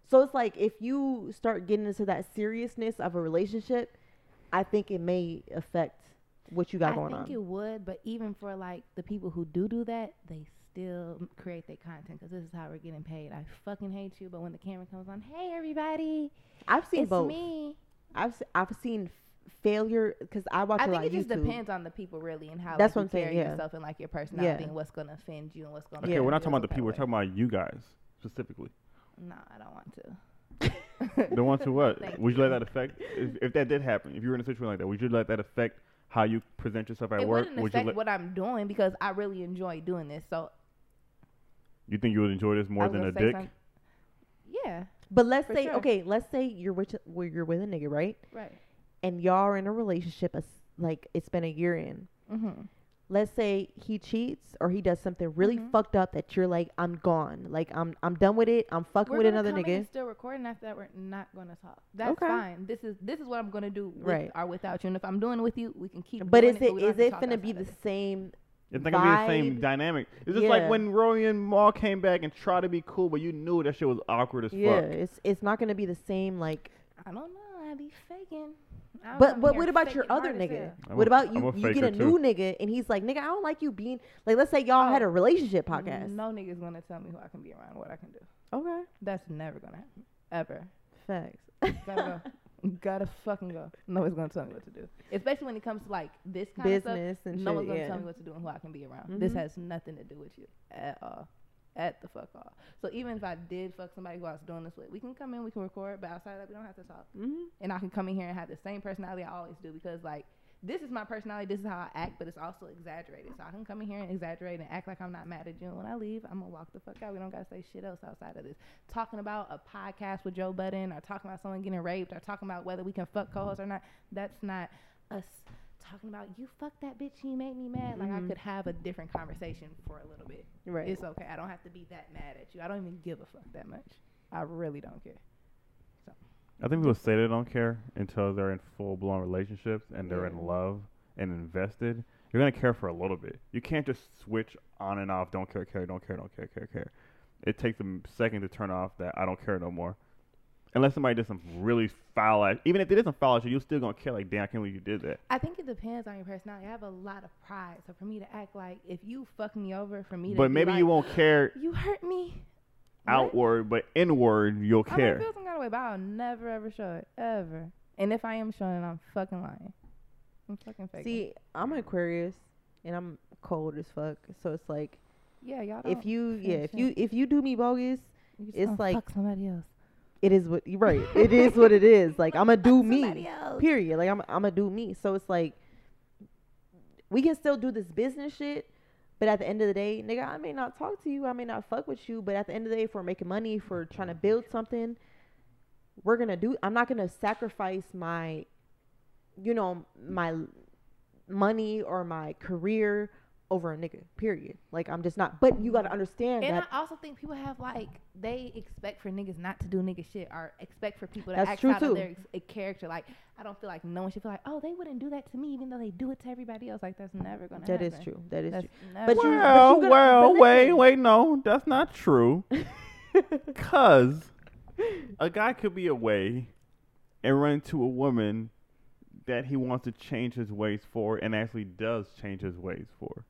so it's like if you start getting into that seriousness of a relationship, I think it may affect what you got I going on. I think it would, but even for like the people who do do that, they still create their content because this is how we're getting paid. I fucking hate you, but when the camera comes on, hey everybody, I've seen it's both. me. I've I've seen failure because I watch I a think lot it of just YouTube. depends on the people really and how That's like, what you I'm saying, yeah. yourself and like your personality Yeah. and what's gonna offend you and what's gonna. Okay, Yeah. we're not talking about the you people. We're talking about you guys specifically. that. No, I don't want to. The ones who what? Thank would you let that affect? If, if that did happen, if you were in a situation like that, would you let that affect how you present yourself at it work, wouldn't would you affect let, what I'm doing because I really enjoy doing this. So you think you would enjoy this more than a dick? some- Yeah, But let's say, sure. okay, let's say you're with where you're with a nigga, right? right. And y'all are in a relationship, as like it's been a year in. Mm-hmm. Let's say he cheats or he does something really Mhm. fucked up that you're like, I'm gone, like I'm I'm done with it. I'm fucking We're with another come in nigga. still recording after that. We're not gonna talk. That's Okay. fine. This is this is what I'm gonna do with Right. or without you. And if I'm doing it with you, we can keep. But is it, it we is have it gonna be the it. same? It's not gonna be the same dynamic. It's just like when Rory and Mal came back and tried to be cool, but you knew that shit was awkward as Yeah, fuck. it's it's not gonna be the same. Like, I don't know. I be faking. I but but what about your other nigga? hell. I'm what a- about I'm you? a You get faker a too. new nigga and he's like, nigga, I don't like you being like. Let's say y'all had Oh. a relationship podcast. No nigga's gonna tell me who I can be around, what I can do. Okay, That's never gonna happen. Ever. facts. Gotta go. Gotta fucking go. No one's gonna tell me what to do. Especially when it comes to like this kind of Business stuff. and no shit. one's gonna yeah. tell me what to do and who I can be around. This Mhm. has nothing to do with you at all. At the fuck all. So even if I did fuck somebody who I was doing this with, we can come in, we can record, but outside of that, we don't have to talk. Mhm. And I can come in here and have the same personality I always do because like this is my personality, this is how I act, but it's also exaggerated. So I can come in here and exaggerate and act like I'm not mad at you. And when I leave, I'm gonna walk the fuck out. We don't gotta say shit else outside of this. Talking about a podcast with Joe Budden or talking about someone getting raped or talking about whether we can fuck co-hosts or not, that's not us talking about you fuck that bitch, she made me mad. Like I Mhm. could have a different conversation for a little bit. Right. It's okay. I don't have to be that mad at you. I don't even give a fuck that much. I really don't care. I think people say they don't care until they're in full blown relationships and they're Yeah. in love and invested. You're gonna care for a little bit. You can't just switch on and off. Don't care, care, don't care, don't care, care, care. It takes a second to turn off that I don't care no more. Unless somebody did some really foul ass. Even if they did some foul shit, you're still gonna care. Like, damn, I can't believe you did that. I think it depends on your personality. I have a lot of pride, so for me to act like if you fuck me over, for me to But be maybe like, you won't care You hurt me. What? outward, but inward you'll I might care. feel some kind of way, but I'll never ever show it ever. And if I am showing it, I'm fucking lying. I'm fucking fake. See, I'm Aquarius and I'm cold as fuck. So it's like yeah, y'all. if don't you yeah, if you if you do me bogus, it's like- fuck somebody else. It is what you're right. It is what it is. Like I'm gonna do me. else. Period. Like I'm I'm gonna do me. So it's like we can still do this business shit, but at the end of the day, nigga, I may not talk to you, I may not fuck with you, but at the end of the day, if we're making money, if we're trying to build something, we're gonna do. I'm not gonna sacrifice my, you know, my money or my career over a nigga. Period. Like I'm just not. But you gotta understand And that. I also think people have like they expect for niggas not to do nigga shit or expect for people to That's act true, out too. of their ex- character. Like I don't feel like no one should feel like oh they wouldn't do that to me even though they do it to everybody else. Like that's never gonna that happen. is true. That is That's true. never But you- gonna Well, well, but wait, wait, no, that's not true. Cause a guy could be away and run into a woman that he wants to change his ways for, and actually does change his ways for.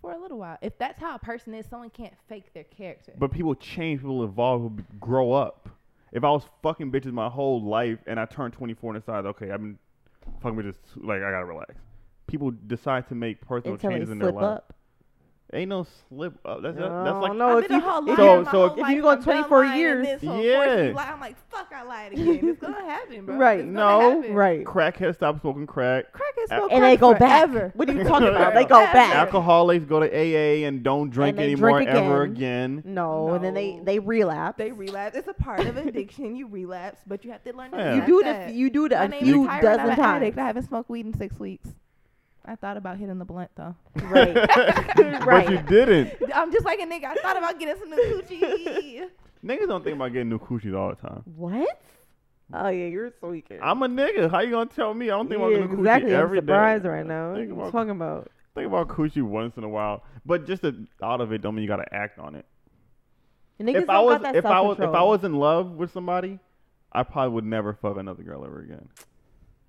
For a little while. If that's how a person is, someone can't fake their character. But people change, people evolve, people grow up. If I was fucking bitches my whole life and I turned 24 and decided, okay, I've been fucking bitches, like I gotta relax. People decide to make personal Until they changes in their life. up. Ain't no slip up. That's that's like no, I've if been you, if So- so whole if you go 24 years- this whole Yeah. lie. I'm like, fuck, I lied again. It's gonna happen, bro. Right. It's No, happen. right. crackheads stop smoking crack. Crack is A- smoke And they crack go back. forever. What are you talking about? They go back. Alcoholics go to AA and don't drink they anymore drink ever again. again. No, and then they they relapse. They relapse. It's a part of addiction. You relapse, but you have to learn to Yeah. you do that. you do it My a name few is Kyra, and dozen I'm an times. I haven't smoked weed in six weeks. I thought about hitting the blunt though. Right. But you didn't. I'm just like a nigga. I thought about getting some new coochie. Niggas don't think about getting new coochies all the time. What? Oh yeah, you're tweaking. I'm a nigga. How you gonna tell me? I don't think yeah, about getting new exactly. coochie I'm every day. surprised right now. What are you about- talking about? Think about coochie once in a while, but just the thought of it don't mean you gotta act on it. Niggas if don't I was, that if I was, if I was in love with somebody, I probably would never fuck another girl ever again.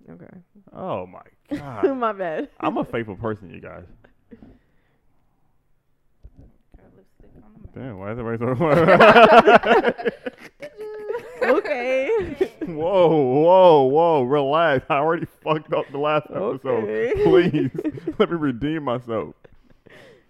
okay. Oh my god, My bad. I'm a faithful person, you guys. Damn, why is everybody so? okay. whoa, whoa, whoa! Relax. I already fucked up the last episode. Okay. Please let me redeem myself.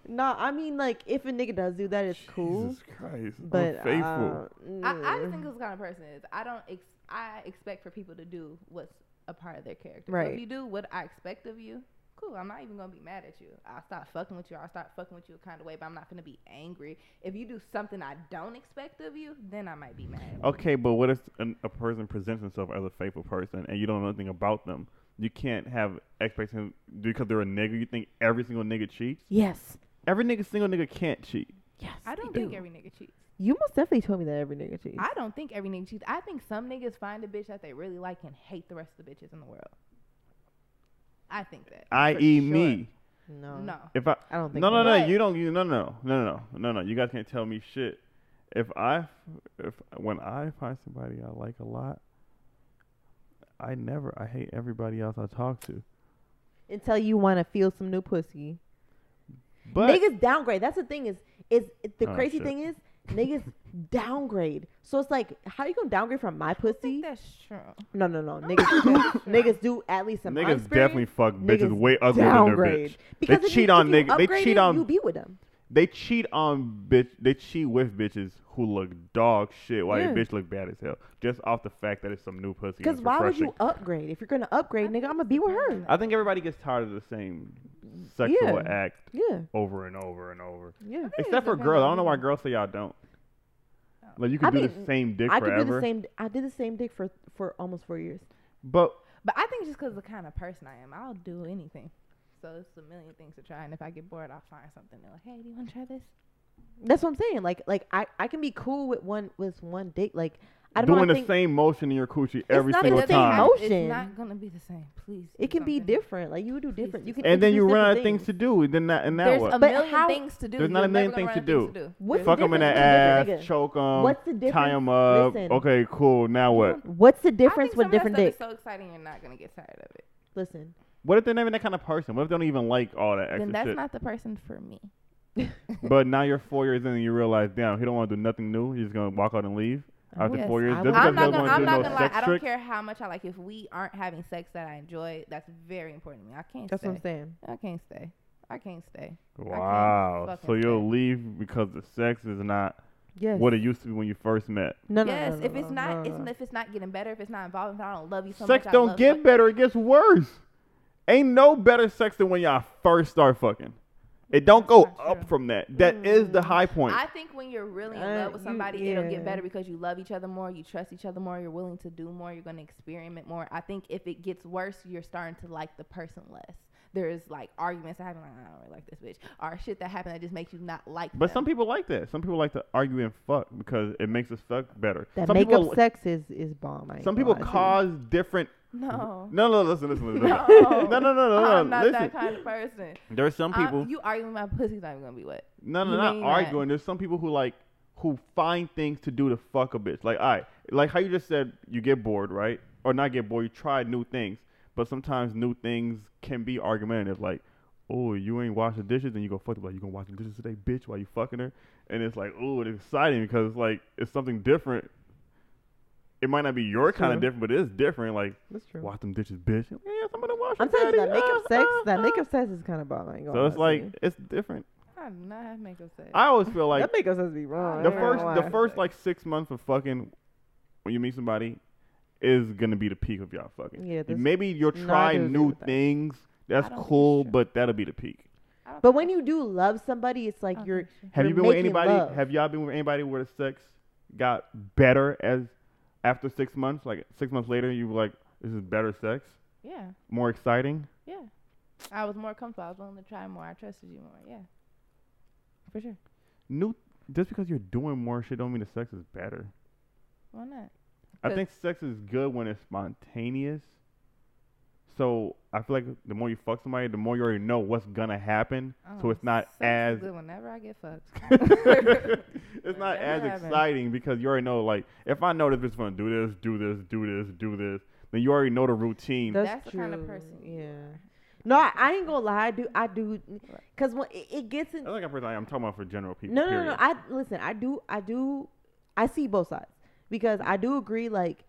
no, I mean like if a nigga does do that, it's cool. Jesus Christ, But I'm faithful. uh, I, I mm. just think this kind of person is. I don't. Ex- I expect for people to do what's a part of their character. So Right. if you do what I expect of you, cool. I'm not even gonna be mad at you. I'll stop fucking with you. I'll start fucking with you a kind of way, but I'm not gonna be angry. If you do something I don't expect of you, then I might be mad. Okay, but what if an, a person presents himself as a faithful person and you don't know anything about them? You can't have expectations because they're a nigga. You think every single nigga cheats? Yes. Every nigga, single nigga can't cheat. Yes. I don't think do. every nigga cheats. You most definitely told me that every nigga cheats. I don't think every nigga cheats. I think some niggas find a bitch that they really like and hate the rest of the bitches in the world. I think that. I.e., sure. me. no. No. If I I don't think no no no you don't you no no no no no no no you guys can't tell me shit. If I if when I find somebody I like a lot, I never I hate everybody else I talk to. Until you want to feel some new pussy. But niggas downgrade. That's the thing is is the Oh, crazy shit. thing is niggas downgrade. So it's like how you gonna downgrade from my I pussy? think that's true. No no no. Niggas do niggas do at least some niggas definitely fuck bitches niggas way uglier than their bitch. Because They if cheat you, on niggas- they cheat on- you be with them. They cheat on bitch. They cheat with bitches who look dog shit while Yeah. your bitch look bad as hell, just off the fact that it's some new pussy. Because it's why would you upgrade? If you're gonna upgrade, I nigga, think I'm gonna be with her. I think everybody gets tired of the same sexual Yeah. act Yeah, over and over and over. yeah. Except for girls. I don't know why girls say y'all don't. Like you can I do the same dick I could forever. do the same. I did the same dick for for almost four years. But But I think just because of the kind of person I am, I'll do anything. So it's a million things to try, and if I get bored, I'll find something. They're like, "Hey, do you want to try this?" That's what I'm saying. Like like I I can be cool with one with one dick. Like I don't doing wanna the think same motion in your coochie every not the single doesn't same time. motion. It's not gonna be the same. Please. it do can be different. Like you would do Please different. do You can and then you run out of different things to do. And then that and now There's what? a But million how- things to do. There's not You're a million never gonna things run to out of What's Fuck the them in the ass, with choke them, What's the difference? tie difference? them up. Listen. Okay, cool. Now what? What's the I difference think with some of that different stuff dick? is so exciting, you're not gonna get tired of it. Listen, What if they're not even that kind of person? What if they don't even like all that Then that's shit? not the person for me. but now you're four years in and you realize, damn, he don't want to do nothing new. He's gonna walk out and leave after Yes, four years. I Just would- because I'm he not doesn't gonna. want to I'm do not no gonna lie. sex I don't tricks. care how much I like. If we aren't having sex that I enjoy, that's very important to me. I can't stay. that's stay. what I'm saying. I can't stay. I can't stay. can't Wow. fucking So you'll stay. leave because the sex is not Yes. what it used to be when you first met. No, no, yes, no, no, if it's no, not, no, it's, if it's not getting better, if it's not involving, if I don't love you so sex much, I don't love get fuck- better; it gets worse. Ain't no better sex than when y'all first start fucking. It don't go up from that. That is the mm. high point. I think when you're really in love with you- somebody, it'll get better because you love each other more, you trust each other more, you're willing to do more, you're going to experiment more. I think if it gets worse, you're starting to like the person less. There's like arguments that happen, like I don't really like this bitch, or shit that happened that just makes you not like. but them. some people like that. Some people like to argue and fuck because it makes us fuck better. that some makeup people, sex is is bomb. I some people lie to you. cause different. No. No, no, listen, listen, listen. No. no, no, no, no, no. I'm not listen. that kind of person. There's some I- people. you arguing my pussy's not even gonna be wet. No, no, You not mean that- arguing. There's some people who like who find things to do to fuck a bitch. Like I, like how you just said, you get bored, right? Or not get bored. You try new things, but sometimes new things can be argumentative. Like, oh, you ain't wash the dishes, and you go fuck the like you gonna wash the dishes today, bitch, while you fucking her, and it's like, oh, it's exciting because it's like it's something different. It might not be your kind of different, but it is different. Like, That's true. wash them dishes, bitch. Yeah, I'm gonna wash. I'm telling you that daddy. makeup Ah, sex. ah, That ah. makeup sex is kind of bomb. I ain't gonna So it's like you. it's different. I do not have makeup sex. I always feel like that makeup sex be wrong. the I ain't first gonna the lie. first like six months of fucking when you meet somebody is gonna be the peak of y'all fucking. Yeah, that's- Maybe you'll no, I try do agree new with that. things. That's I don't think it's cool, true. but that'll be the peak. I don't But when you do love somebody, it's like you're. Have You're you been with making anybody? love. Have y'all been with anybody where the sex got better as after six months? Like six months later, you were like, "This is better sex, Yeah, more exciting." yeah. I was more comfortable. I was willing to try more. I trusted you more. Yeah, for sure. New just because you're doing more shit don't mean the sex is better. Why not? I think sex is good when it's spontaneous. So I feel like the more you fuck somebody, the more you already know what's gonna happen. so Oh, it's not as good whenever I get fucked. it's not Never as happened. exciting because you already know. Like if I know this bitch gonna do this, do this, do this, do this, then you already know the routine. That's, That's the kind of person Yeah. No, I, I ain't gonna lie. I do. I do. Cause when it, it gets in. That's like a person I am talking about for general people. No, no, no, no. I listen. I do. I do. I see both sides because I do agree. Like,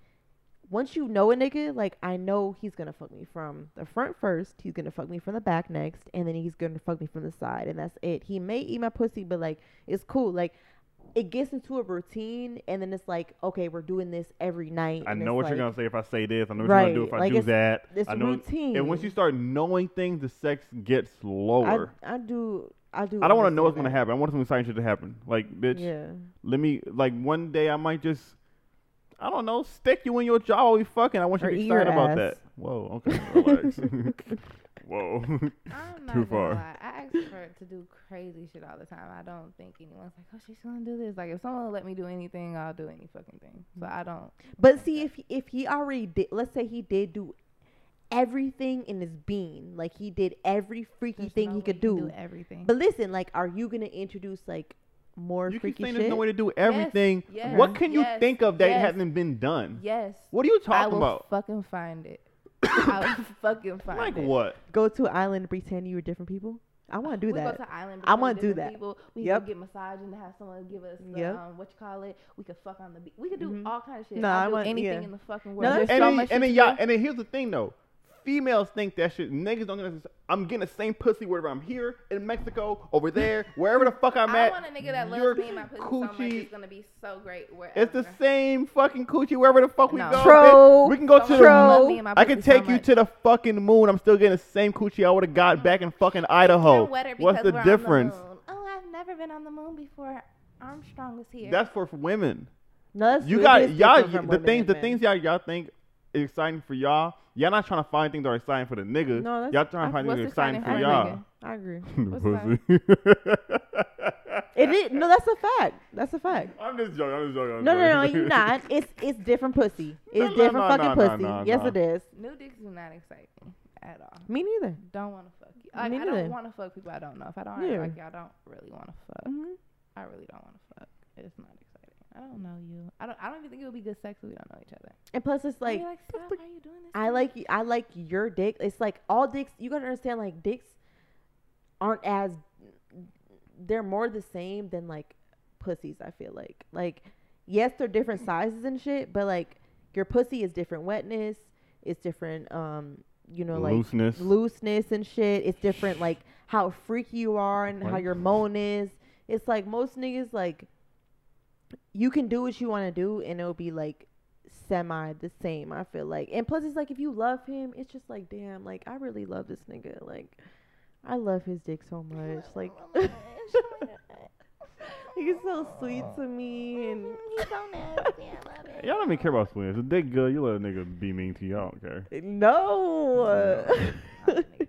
once you know a nigga, like I know he's gonna fuck me from the front first. He's gonna fuck me from the back next, and then he's gonna fuck me from the side, and that's it. He may eat my pussy, but like it's cool. Like it gets into a routine, and then it's like, okay, we're doing this every night. I know what like, you're gonna say if I say this. I know what you're gonna do if I like do it's- that. It's I know. routine. And once you start knowing things, the sex gets lower. I, I do, I do. I, don't want to know what's understand gonna happen. I want something exciting shit to happen. Like, bitch, Yeah. let me. Like one day, I might just. I don't know. Stick you in your jaw while we fucking. I want you Or to be eat your excited about ass. that. Whoa. Okay. Relax. Whoa. I'm not Too gonna far. lie. I ask for it to do crazy shit all the time. I don't think anyone's like, oh, she's gonna do this. Like, if someone will let me do anything, I'll do any fucking thing. So I don't. But see, if if he already did, let's say he did do everything in his being, like he did every freaky there's thing no he way could you can do. everything. But listen, like, are you gonna introduce like more you keep freaky saying shit? there's no way to do everything. yes, what can you yes, think of that yes. hasn't been done? yes. What are you talking I talking will about? fucking find it. I will fucking find Like it. what? Go to an island and pretend you were different people. I want to do we that. go to island. I wanna do that. People. We Yep. could get massage and have someone give us the, Yep. um, what you call it. We could fuck on the beach. We could do Mhm. all kind of shit. No, I'll I do want- anything yeah. in the fucking world. that's There's and so then, much and then to y'all, and then here's the thing though. Females think that shit. Niggas don't get this. I'm getting the same pussy wherever I'm here in Mexico, over there, wherever the fuck I'm I at. want a nigga that loves me and my pussy so much. coochie- It's gonna be so great wherever. It's the same fucking coochie wherever the fuck we No. go. True. bitch. We can go to the that loves True. me and my I can pussy so take you to the fucking moon. I'm still getting the same coochie I would have got mm. back in fucking Idaho. What's the difference? moon. Oh, I've never been on the moon before. Armstrong was here. That's for women. no, that's You got y'all. The things, the things y'all y'all think is exciting for y'all. Y'all not trying to find things that are exciting for the nigga. No, that's- y'all trying to What's find things that are exciting exciting for for the y'all. nigga? I agree. What's It is no, that's a fact. That's a fact. I'm just joking. I'm just joking. I'm No, no, no, joking. you're not. It's it's different pussy. It's No, no, different no, fucking no, no, pussy. no, yes, no. it is. New dicks do not excite me at all. Me neither. Don't want to fuck you. Like, Me I neither. don't want to fuck people I don't know. If I don't Yeah. like y'all don't really want to fuck, Mhm. I really don't want to fuck. It's not exciting. I don't know you. I don't. I don't even think it would be good sex if we don't know each other. And plus, it's like like, stop. Why are you doing this? I to like I like your dick. It's like all dicks. You gotta understand, like dicks aren't as they're more the same than like pussies. I feel like like yes, they're different sizes and shit, but like your pussy is different wetness. It's different. Um, you know, like Looseness. looseness and shit. It's different, like how freaky you are and how your moan is. It's like most niggas, like you can do what you want to do, and it'll be like semi the same. I feel like, and plus, it's like if you love him, it's just like, damn, like I really love this nigga. Like I love his dick so much. Like he's so sweet to me, and mm-hmm, He's so nasty. I love it. Y'all don't even care about swings. If they good, you let a nigga be mean to you. I don't care. Uh, no. I don't think we need it.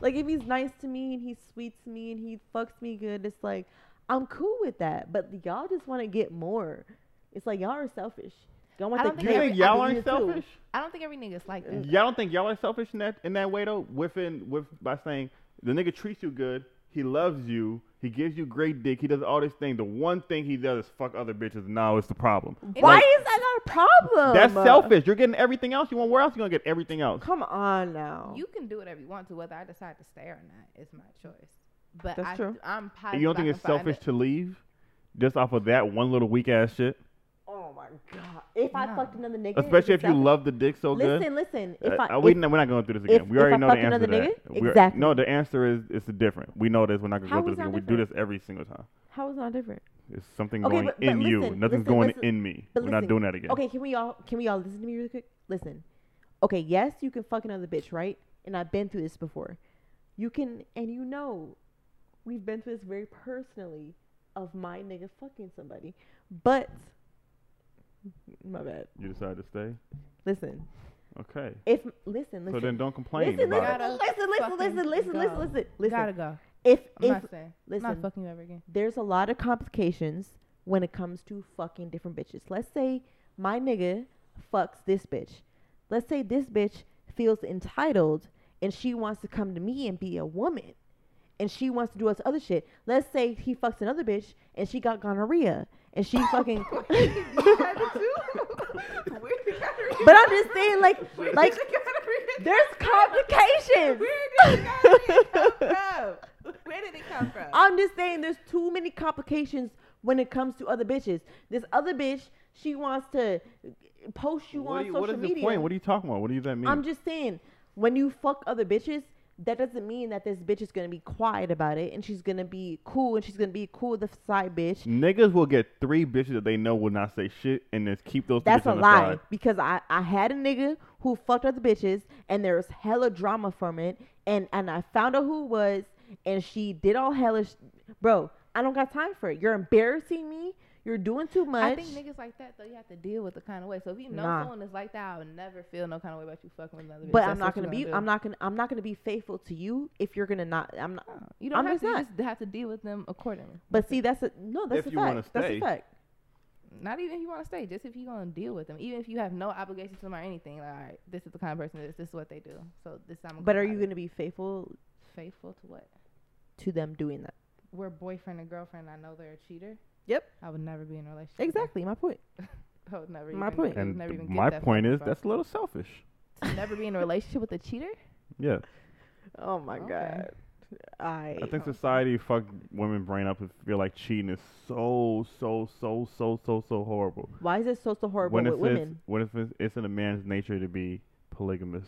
Like if he's nice to me and he's sweet to me and he fucks me good, it's like I'm cool with that. But y'all just want to get more. It's like y'all are selfish. Y'all want I don't You think dick. think y'all aren't do too. selfish? I don't think every nigga's like that. Y'all don't think y'all are selfish in that in that way though? Within with by saying the nigga treats you good, he loves you, he gives you great dick, he does all this thing. The one thing he does is fuck other bitches. Now it's the problem. Why Like, is that not a problem? That's selfish. You're getting everything else. You want where else You're gonna get everything else? Come on now. You can do whatever you want to. Whether I decide to stay or not is my choice. But That's I, true. I'm positive. You don't think it's selfish it. to leave just off of that one little weak ass shit? oh my god. If I fucked another nigga, Especially if it you love the dick so good. Listen, listen. If Uh, I uh, we, we're not going through this again. if- we if already I know the fuck answer to that. nigga? We're- Exactly. No, the answer is it's different. We know this. We're not going to go through this that again. We do this every single time. how is that different? It's something Okay, going but- but in you. Nothing's listen, going listen, in me. We're not doing that again. Okay, can we all can we all listen to me really quick? Listen. Okay, yes, you can fuck another bitch, right? And I've been through this before. You can and you know we've been through this very personally of my nigga fucking somebody. But my bad. You decided to stay? Listen. Okay. If listen, listen. So then don't complain listen, about listen, it. listen, listen, listen, listen, listen, listen, listen. Gotta go. If I'm if not saying. I'm listen, not fucking you ever again. there's a lot of complications when it comes to fucking different bitches. Let's say my nigga fucks this bitch. Let's say this bitch feels entitled and she wants to come to me and be a woman. And she wants to do us other shit. Let's say he fucks another bitch and she got gonorrhea and she fucking But I'm just saying like like there's complications. Where did it come from? I'm just saying there's too many complications when it comes to other bitches. This other bitch, she wants to post you What, on you- social what is media. the point? What are you talking about? What do you that mean? I'm just saying, when you fuck other bitches, that doesn't mean that this bitch is gonna be quiet about it and she's gonna be cool and she's gonna be cool with the side bitch. Niggas will get three bitches that they know will not say shit and just keep those. That's a on the lie side. because I, I had a nigga who fucked other bitches and there was hella drama from it and and I found out who it was and she did all hellish bro I don't got time for it you're embarrassing me you're doing too much I think niggas like that though, you have to deal with the kind of way. So if you know Nah. someone is like that, I would never feel no kind of way about you fucking with another but That's I'm not what gonna be gonna I'm not gonna I'm not gonna be faithful to you if you're gonna not I'm not No, you don't I'm have just to. You just have to deal with them accordingly. but see that's a no that's If a you wanna fact that's stay. a fact Not even if you want to stay, just if you gonna deal with them. Even if you have no obligation to them or anything. Like, all right, this is the kind of person this. This is what they do. So this I'm. but are you gonna be faithful faithful to what? to them doing that We're boyfriend and girlfriend. I know they're a cheater. Yep. I would never be in a relationship. exactly my point I would never. My even, point. And never even my point is that's a little selfish. to never be in a relationship with a cheater. Yeah, oh my Okay. god I I think oh society fucked women brain up and feel like cheating is so so so so so so horrible. why is it so so horrible when with if women it's when if it's, it's in a man's nature to be polygamous.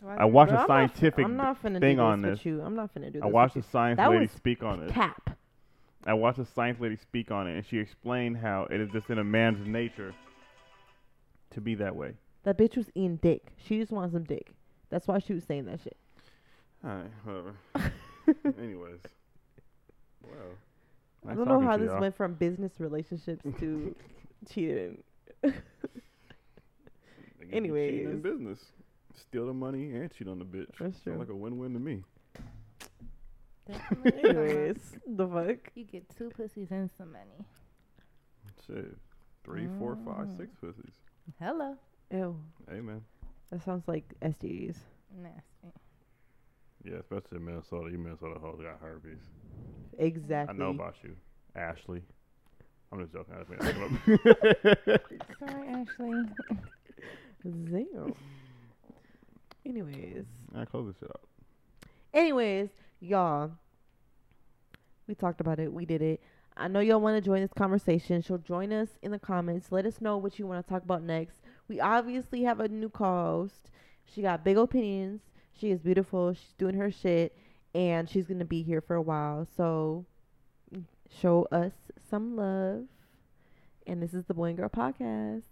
Why I is it- watched Bro, a I'm not- scientific I'm not finna thing do this on with this. you. I'm not finna do this. I watched a science That lady speak on you. it. cap. I watched a science lady speak on it, and she explained how it is just in a man's nature to be that way. That bitch was eating dick. She just wanted some dick. That's why she was saying that shit. All right, whatever. Anyways, well, I don't know how this y'all. went from business relationships to cheating. Niggas be cheating anyways. in business, steal the money and cheat on the bitch. That's Sound true. like a win-win to me. Definitely not. Anyways, the fuck? you get two pussies and some money. Shit, three, four, five, Mm. six pussies. Hello. Ew. Amen. That sounds like STDs. Nasty. yeah, especially in Minnesota. You Minnesota hoes got herpes. Exactly. I know about you, Ashley. I'm just joking. I just made that up. Sorry, Ashley. Damn. Anyways. I close this shit out. Anyways, y'all, we talked about it. We did it. I know y'all want to join this conversation. So join us in the comments. Let us know what you want to talk about next. We obviously have a new co-host. She got big opinions. She is beautiful. She's doing her shit, and she's gonna be here for a while. So show us some love. And this is the Boy and Girl Podcast.